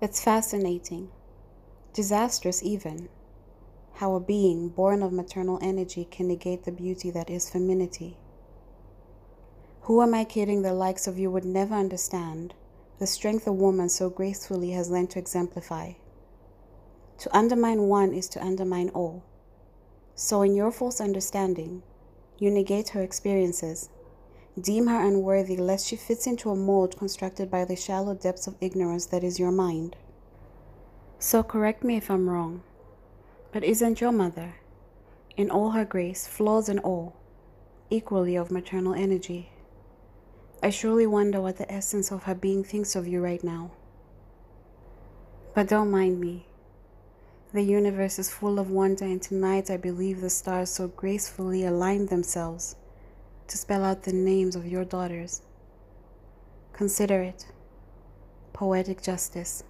It's fascinating, disastrous even, how a being born of maternal energy can negate the beauty that is femininity. Who am I kidding the likes of you would never understand the strength a woman so gracefully has learned to exemplify? To undermine one is to undermine all. So, in your false understanding, you negate her experiences, deem her unworthy lest she fits into a mold constructed by the shallow depths of ignorance that is your mind. So, correct me if I'm wrong, but isn't your mother, in all her grace, flaws and all, equally of maternal energy? I surely wonder what the essence of her being thinks of you right now. But don't mind me. The universe is full of wonder, and tonight I believe the stars so gracefully aligned themselves to spell out the names of your daughters. Consider it poetic justice.